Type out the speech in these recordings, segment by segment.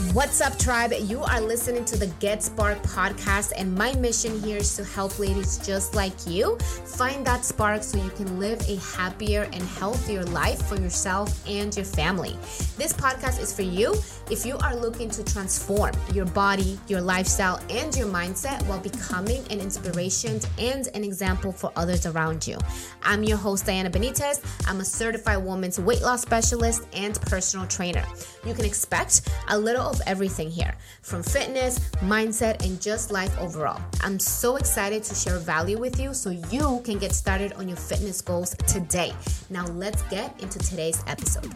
What's up, tribe? You are listening to the Get Sparkd podcast, and my mission here is to help ladies just like you find that spark so you can live a happier and healthier life for yourself and your family. This podcast is for you if you are looking to transform your body, your lifestyle, and your mindset while becoming an inspiration and an example for others around you. I'm your host, Diana Benitez. I'm a certified woman's weight loss specialist and personal trainer. You can expect a little of everything here from fitness, mindset, and just life overall. I'm so excited to share value with you so you can get started on your fitness goals today. Now, let's get into today's episode.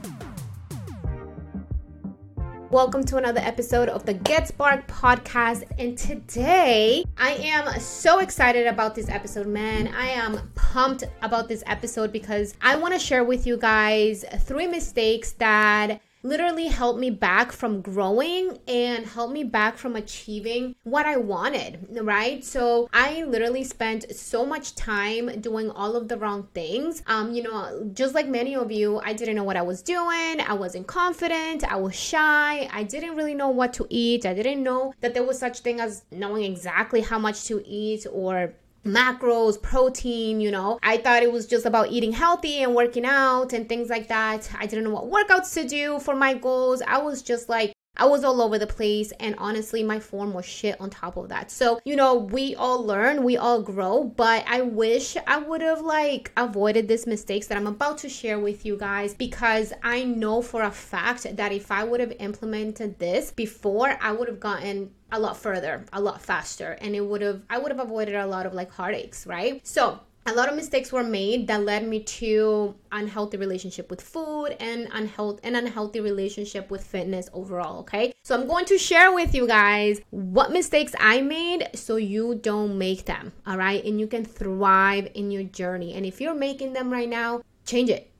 Welcome to another episode of the Get Sparkd podcast. And today I am so excited about this episode, man. I am pumped about this episode because I want to share with you guys three mistakes that literally helped me back from growing and helped me back from achieving what I wanted, right? So I literally spent so much time doing all of the wrong things. Um, you know, just like many of you, I didn't know what I was doing. I wasn't confident. I was shy. I didn't really know what to eat. I didn't know that there was such thing as knowing exactly how much to eat or macros, protein, you know. I thought it was just about eating healthy and working out and things like that. I didn't know what workouts to do for my goals. I was just like, I was all over the place, and honestly, my form was shit on top of that. So, you know, we all learn, we all grow, but I wish I would have like avoided these mistakes that I'm about to share with you guys because I know for a fact that if I would have implemented this before, I would have gotten a lot further, a lot faster, and it would have, I would have avoided a lot of like heartaches, right? So, a lot of mistakes were made that led me to unhealthy relationship with food and unhealthy an unhealthy relationship with fitness overall okay? So i'm going to share with you guys what mistakes i made so you don't make them all right? And you can thrive in your journey. And if you're making them right now change it.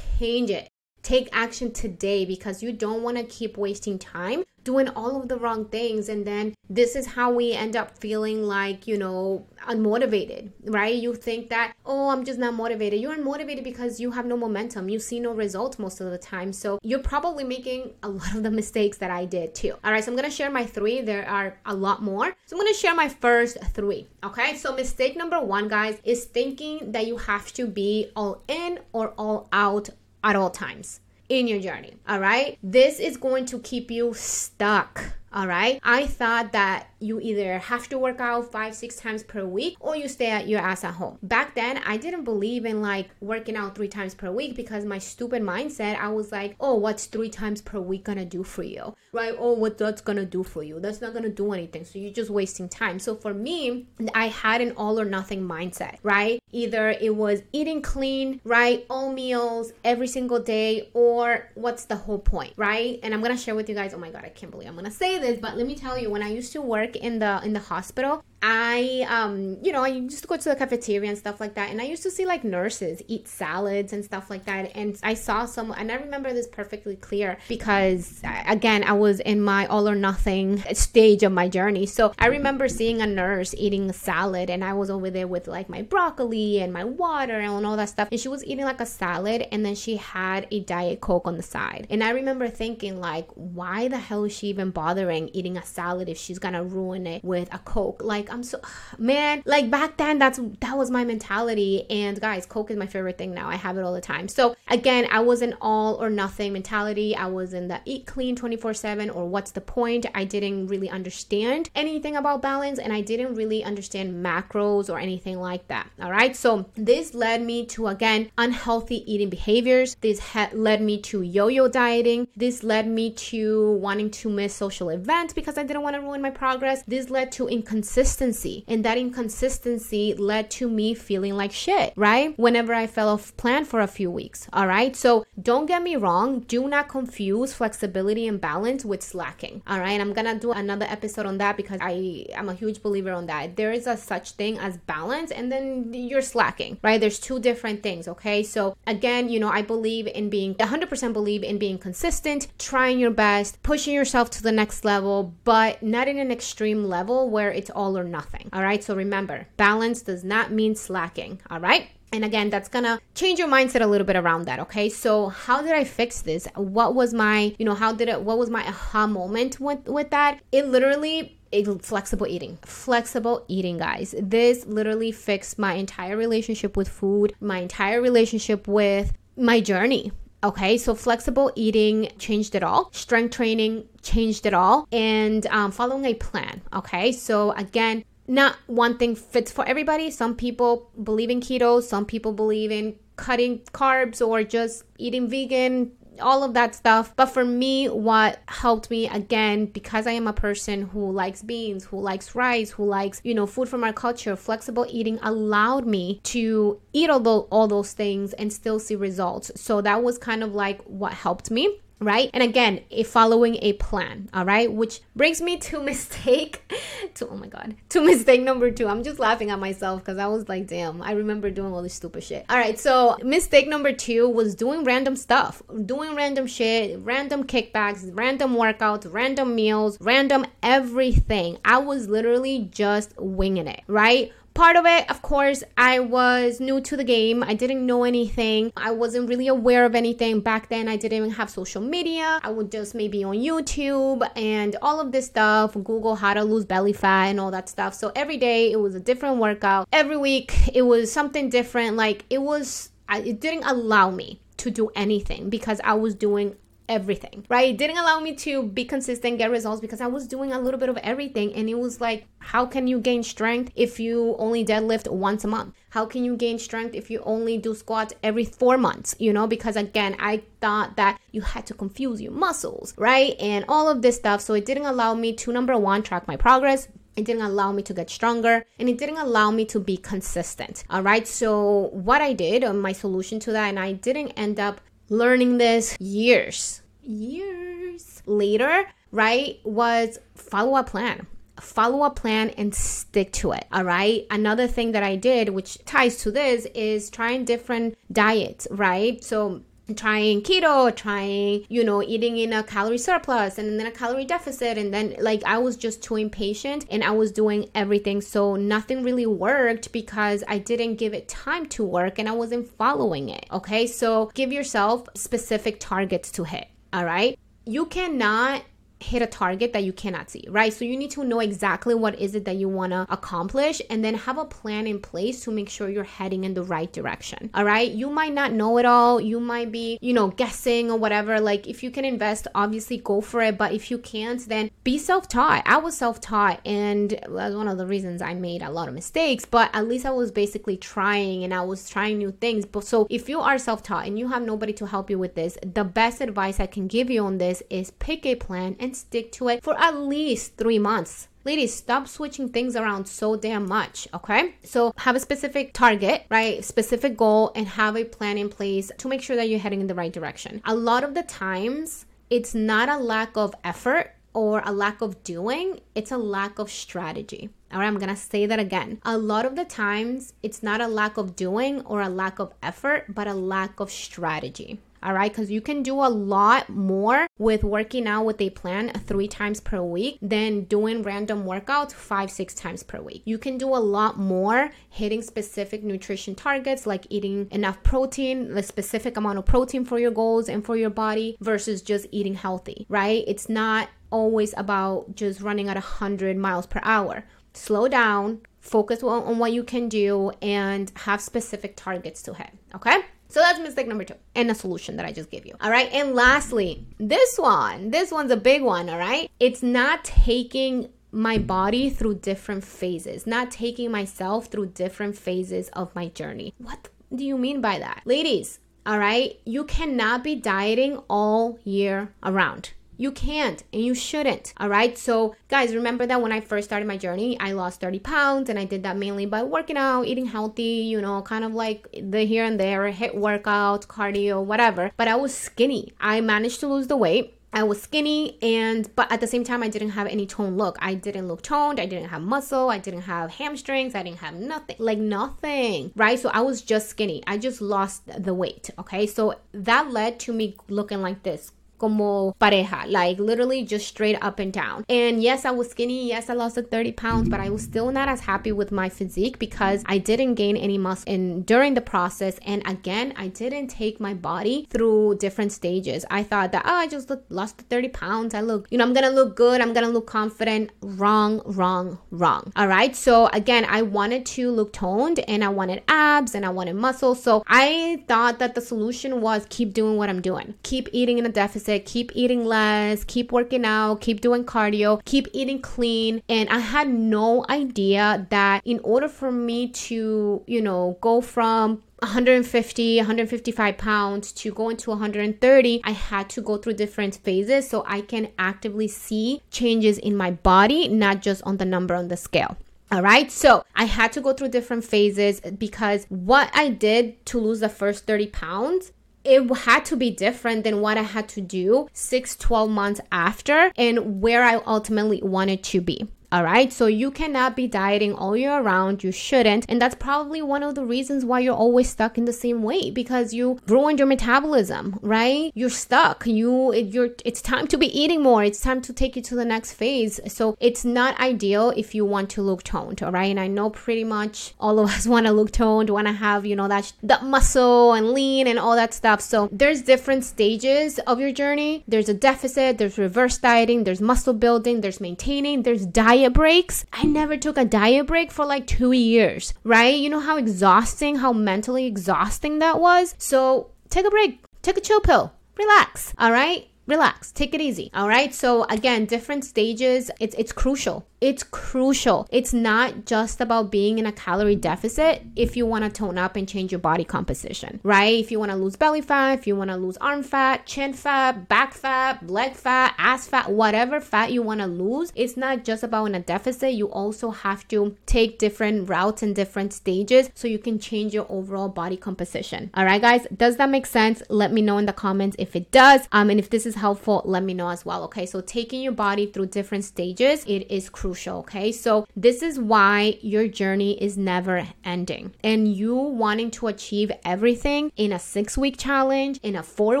Change it take action today because you don't want to keep wasting time doing all of the wrong things and then this is how we end up feeling like you know unmotivated right? You think that oh i'm just not motivated. You're unmotivated because you have no momentum. You see no results most of the time. So you're probably making a lot of the mistakes that i did too. All right so i'm gonna share my three. There are a lot more. So i'm gonna share my first three okay? So mistake number one guys is thinking that you have to be all in or all out at all times in your journey. All right. This is going to keep you stuck. All right. I thought that you either have to work out five, six times per week or you stay at your ass at home. Back then, I didn't believe in like working out three times per week because my stupid mindset, I was like, oh, what's three times per week gonna do for you? Right? Oh, what that's gonna do for you? That's not gonna do anything. So you're just wasting time. So for me, I had an all or nothing mindset, right? Either it was eating clean, right? All meals every single day, or what's the whole point, right? And I'm gonna share with you guys, oh my god, I can't believe I'm gonna say this, but let me tell you, when I used to work in the in the hospital, I um you know I used to go to the cafeteria and stuff like that, and I used to see like nurses eat salads and stuff like that, and I saw some, and I remember this perfectly clear because again I was in my all or nothing stage of my journey, so I remember seeing a nurse eating a salad, and I was over there with like my broccoli and my water and all that stuff, and she was eating like a salad, and then she had a diet coke on the side, and I remember thinking like, why the hell is she even bothering eating a salad if she's gonna ruin it with a coke? Like I'm so man, like back then that's that was my mentality. And guys, coke is my favorite thing now. I have it all the time. So again, I was an all or nothing mentality. I was in the eat clean 24/7 or what's the point? I didn't really understand anything about balance and I didn't really understand macros or anything like that. All right? So this led me to again unhealthy eating behaviors. This ha- led me to yo-yo dieting. This led me to wanting to miss social events because I didn't want to ruin my progress. This led to inconsistency, and that inconsistency led to me feeling like shit, right? Whenever I fell off plan for a few weeks, all right? So don't get me wrong, do not confuse flexibility and balance with slacking, all right? And I'm gonna do another episode on that because I am a huge believer on that. There is a such thing as balance, and then you're slacking, right? There's two different things, okay? So again, you know, I believe in being 100% believe in being consistent, trying your best, pushing yourself to the next level, but not in an extreme level where it's all or nothing. All right. So remember, balance does not mean slacking. All right. And again, that's gonna change your mindset a little bit around that. Okay. So how did I fix this? What was my, you know, how did it, what was my aha moment with, with that? It literally flexible eating. Flexible eating, guys. This literally fixed my entire relationship with food, my entire relationship with my journey. Okay, so flexible eating changed it all. Strength training changed it all. And um, following a plan. Okay, so again, not one thing fits for everybody. Some people believe in keto, some people believe in cutting carbs or just eating vegan, all of that stuff. But for me, what helped me again, because I am a person who likes beans, who likes rice, who likes, you know, food from our culture, flexible eating allowed me to eat all those, all those things and still see results. So that was kind of like what helped me right? And again, a following a plan, all right? Which brings me to mistake to oh my god, to mistake number 2. I'm just laughing at myself cuz I was like, damn, I remember doing all this stupid shit. All right, so mistake number 2 was doing random stuff, doing random shit, random kickbacks, random workouts, random meals, random everything. I was literally just winging it, right? Part of it, of course, I was new to the game. I didn't know anything. I wasn't really aware of anything. Back then, I didn't even have social media. I would just maybe on YouTube and all of this stuff, Google how to lose belly fat and all that stuff. So every day it was a different workout. Every week it was something different. Like it was, it didn't allow me to do anything because I was doing everything, right? It didn't allow me to be consistent, get results because I was doing a little bit of everything. And it was like, how can you gain strength if you only deadlift once a month? How can you gain strength if you only do squats every four months? You know, because again, I thought that you had to confuse your muscles, right? And all of this stuff. So it didn't allow me to, number one, track my progress. It didn't allow me to get stronger and it didn't allow me to be consistent. All right. So, what I did, uh, my solution to that, and I didn't end up learning this years, years later, right, was follow a plan follow a plan and stick to it. All right. Another thing that I did, which ties to this, is trying different diets, right? So trying keto, trying, you know, eating in a calorie surplus and then a calorie deficit. And then, like, I was just too impatient and I was doing everything. So, nothing really worked because I didn't give it time to work and I wasn't following it. Okay. So, give yourself specific targets to hit. All right. You cannot hit a target that you cannot see, right? So you need to know exactly what is it that you want to accomplish and then have a plan in place to make sure you're heading in the right direction. All right? You might not know it all. You might be, you know, guessing or whatever. Like if you can invest, obviously go for it, but if you can't, then be self-taught. I was self-taught and that's one of the reasons I made a lot of mistakes, but at least I was basically trying and I was trying new things. But so if you are self-taught and you have nobody to help you with this, the best advice I can give you on this is pick a plan and stick to it for at least three months. Ladies, stop switching things around so damn much, okay? So have a specific target, right? Specific goal and have a plan in place to make sure that you're heading in the right direction. A lot of the times, it's not a lack of effort or a lack of doing, it's a lack of strategy. All right, I'm gonna say that again. A lot of the times, it's not a lack of doing or a lack of effort, but a lack of strategy all right because you can do a lot more with working out with a plan three times per week than doing random workouts five six times per week. You can do a lot more hitting specific nutrition targets like eating enough protein the specific amount of protein for your goals and for your body versus just eating healthy right? It's not always about just running at 100 miles per hour. Slow down focus on, on what you can do and have specific targets to hit okay so that's mistake number two and a solution that I just gave you. All right. And lastly, this one, this one's a big one. All right. It's not taking my body through different phases, not taking myself through different phases of my journey. What do you mean by that? Ladies, all right, you cannot be dieting all year around. You can't and you shouldn't. All right. So, guys, remember that when I first started my journey, I lost 30 pounds and I did that mainly by working out, eating healthy, you know, kind of like the here and there, HIIT workout, cardio, whatever. But I was skinny. I managed to lose the weight. I was skinny and but at the same time I didn't have any toned look. I didn't look toned, I didn't have muscle, I didn't have hamstrings, I didn't have nothing. Like nothing. Right? So I was just skinny. I just lost the weight, okay? So that led to me looking like this como pareja, like literally just straight up and down. And yes, I was skinny. Yes, I lost the 30 pounds, but I was still not as happy with my physique because I didn't gain any muscle in during the process. And again, I didn't take my body through different stages. I thought that, oh, I just look, lost the 30 pounds. I look, you know, I'm gonna look good. I'm gonna look confident. Wrong, wrong, wrong. All right. So again, I wanted to look toned and I wanted abs and I wanted muscle. So I thought that the solution was keep doing what I'm doing. Keep eating in a deficit, keep eating less, keep working out, keep doing cardio, keep eating clean. And I had no idea that in order for me to, you know, go from 150 155 pounds to go into 130 i had to go through different phases so i can actively see changes in my body not just on the number on the scale all right. So I had to go through different phases because what I did to lose the first 30 pounds it had to be different than what I had to do six, 12 months after and where I ultimately wanted to be. All right. So you cannot be dieting all year around. You shouldn't. And that's probably one of the reasons why you're always stuck in the same weight because you ruined your metabolism, right? You're stuck. You, you're, it's time to be eating more. It's time to take you to the next phase. So it's not ideal if you want to look toned. All right. And I know pretty much all of us want to look toned, want to have, you know, that, that muscle and lean and all that stuff. So there's different stages of your journey. There's a deficit, there's reverse dieting, there's muscle building, there's maintaining, there's diet diet breaks. I never took a diet break for like two years, right? You know how exhausting, how mentally exhausting that was? So take a break, take a chill pill, relax, all right? Relax, take it easy. All right. So again, different stages. It's it's crucial it's crucial. It's not just about being in a calorie deficit if you want to tone up and change your body composition, right? If you want to lose belly fat, if you want to lose arm fat, chin fat, back fat, leg fat, ass fat, whatever fat you want to lose, it's not just about in a deficit. You also have to take different routes and different stages so you can change your overall body composition. All right, guys, does that make sense? Let me know in the comments if it does. Um, and if this is helpful, let me know as well. Okay, so taking your body through different stages, it is crucial crucial. Okay. So, this is why your journey is never ending. And you wanting to achieve everything in a six week challenge, in a four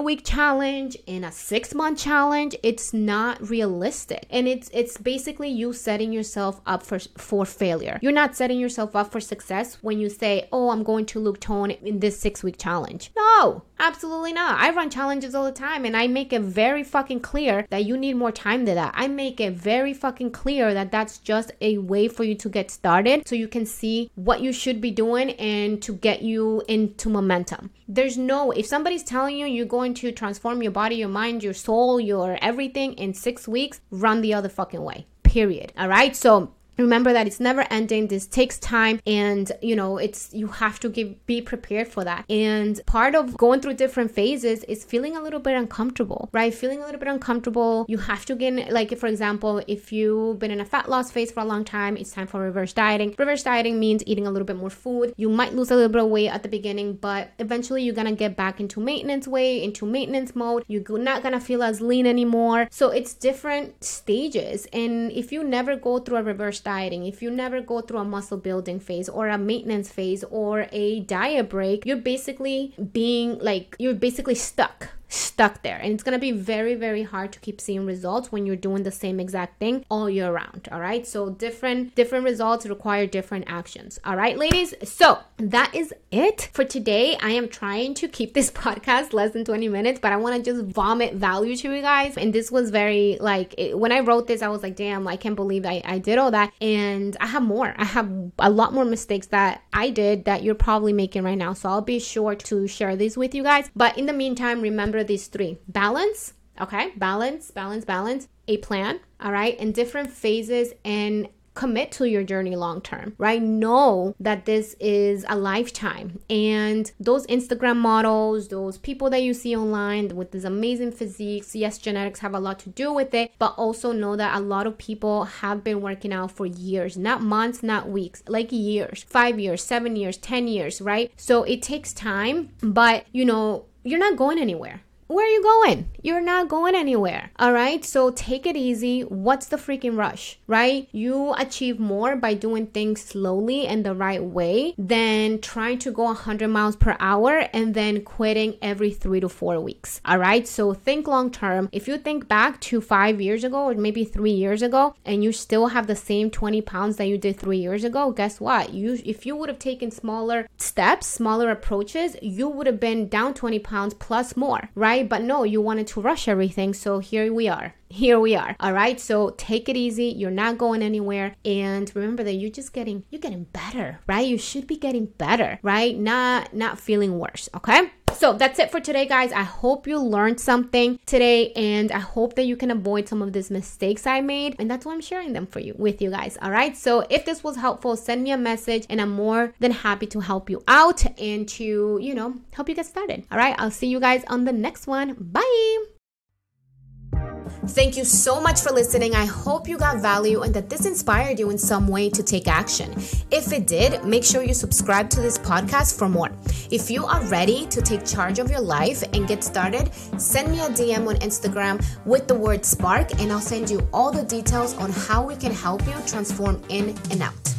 week challenge, in a six month challenge, it's not realistic. And it's it's basically you setting yourself up for, for failure. You're not setting yourself up for success when you say, Oh, I'm going to look tone in this six week challenge. No, absolutely not. I run challenges all the time and I make it very fucking clear that you need more time than that. I make it very fucking clear that that's just a way for you to get started so you can see what you should be doing and to get you into momentum. There's no, if somebody's telling you you're going to transform your body, your mind, your soul, your everything in six weeks, run the other fucking way. Period. All right. So remember that it's never ending. This takes time and you know it's you have to give, be prepared for that. And part of going through different phases is feeling a little bit uncomfortable right? Feeling a little bit uncomfortable. You have to get like for example if you've been in a fat loss phase for a long time it's time for reverse dieting. Reverse dieting means eating a little bit more food. You might lose a little bit of weight at the beginning but eventually you're gonna get back into maintenance weight into maintenance mode. You're not gonna feel as lean anymore. So it's different stages. And if you never go through a reverse dieting, if you never go through a muscle building phase or a maintenance phase or a diet break, you're basically being like, you're basically stuck stuck there. And it's to be very very hard to keep seeing results when you're doing the same exact thing all year round all right? So different different results require different actions all right ladies? So that is it for today. I am trying to keep this podcast less than 20 minutes but i want to just vomit value to you guys. And this was very like it, when i wrote this i was like damn i can't believe I, I did all that. And i have more. I have a lot more mistakes that i did that you're probably making right now. So i'll be sure to share these with you guys. But in the meantime remember these three balance, okay, balance, balance, balance, a plan, all right, and different phases and commit to your journey long term, right? Know that this is a lifetime. And those Instagram models, those people that you see online with this amazing physiques, yes, genetics have a lot to do with it, but also know that a lot of people have been working out for years, not months, not weeks, like years, five years, seven years, 10 years, right? So it takes time, but you know, you're not going anywhere where are you going? You're not going anywhere. All right. So take it easy. What's the freaking rush, right? You achieve more by doing things slowly and the right way than trying to go 100 miles per hour and then quitting every three to four weeks. All right. So think long term. If you think back to five years ago or maybe three years ago and you still have the same 20 pounds that you did three years ago, guess what? You, if you would have taken smaller steps, smaller approaches, you would have been down 20 pounds plus more, right? But no, you wanted to rush everything. So here we are. Here we are all right? So take it easy. You're not going anywhere. And remember that you're just getting you're getting better right? You should be getting better right? Not not feeling worse okay so that's it for today, guys. I hope you learned something today and I hope that you can avoid some of these mistakes I made. And that's why I'm sharing them for you with you guys. All right. So if this was helpful, send me a message and I'm more than happy to help you out and to, you know, help you get started. All right. I'll see you guys on the next one. Bye. Thank you so much for listening. I hope you got value and that this inspired you in some way to take action. If it did, make sure you subscribe to this podcast for more. If you are ready to take charge of your life and get started, send me a DM on Instagram with the word spark, and I'll send you all the details on how we can help you transform in and out.